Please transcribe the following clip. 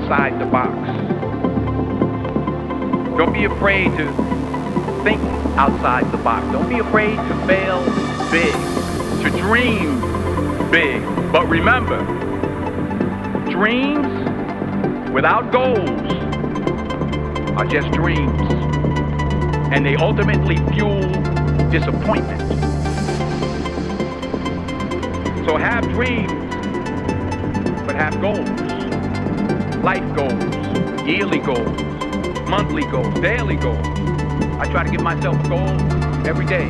outside the box. Don't be afraid to think outside the box. Don't be afraid to fail big, to dream big. But remember, dreams without goals are just dreams. And they ultimately fuel disappointment. So have dreams, but have goals. Life goals, yearly goals, monthly goals, daily goals. I try to give myself a goal every day.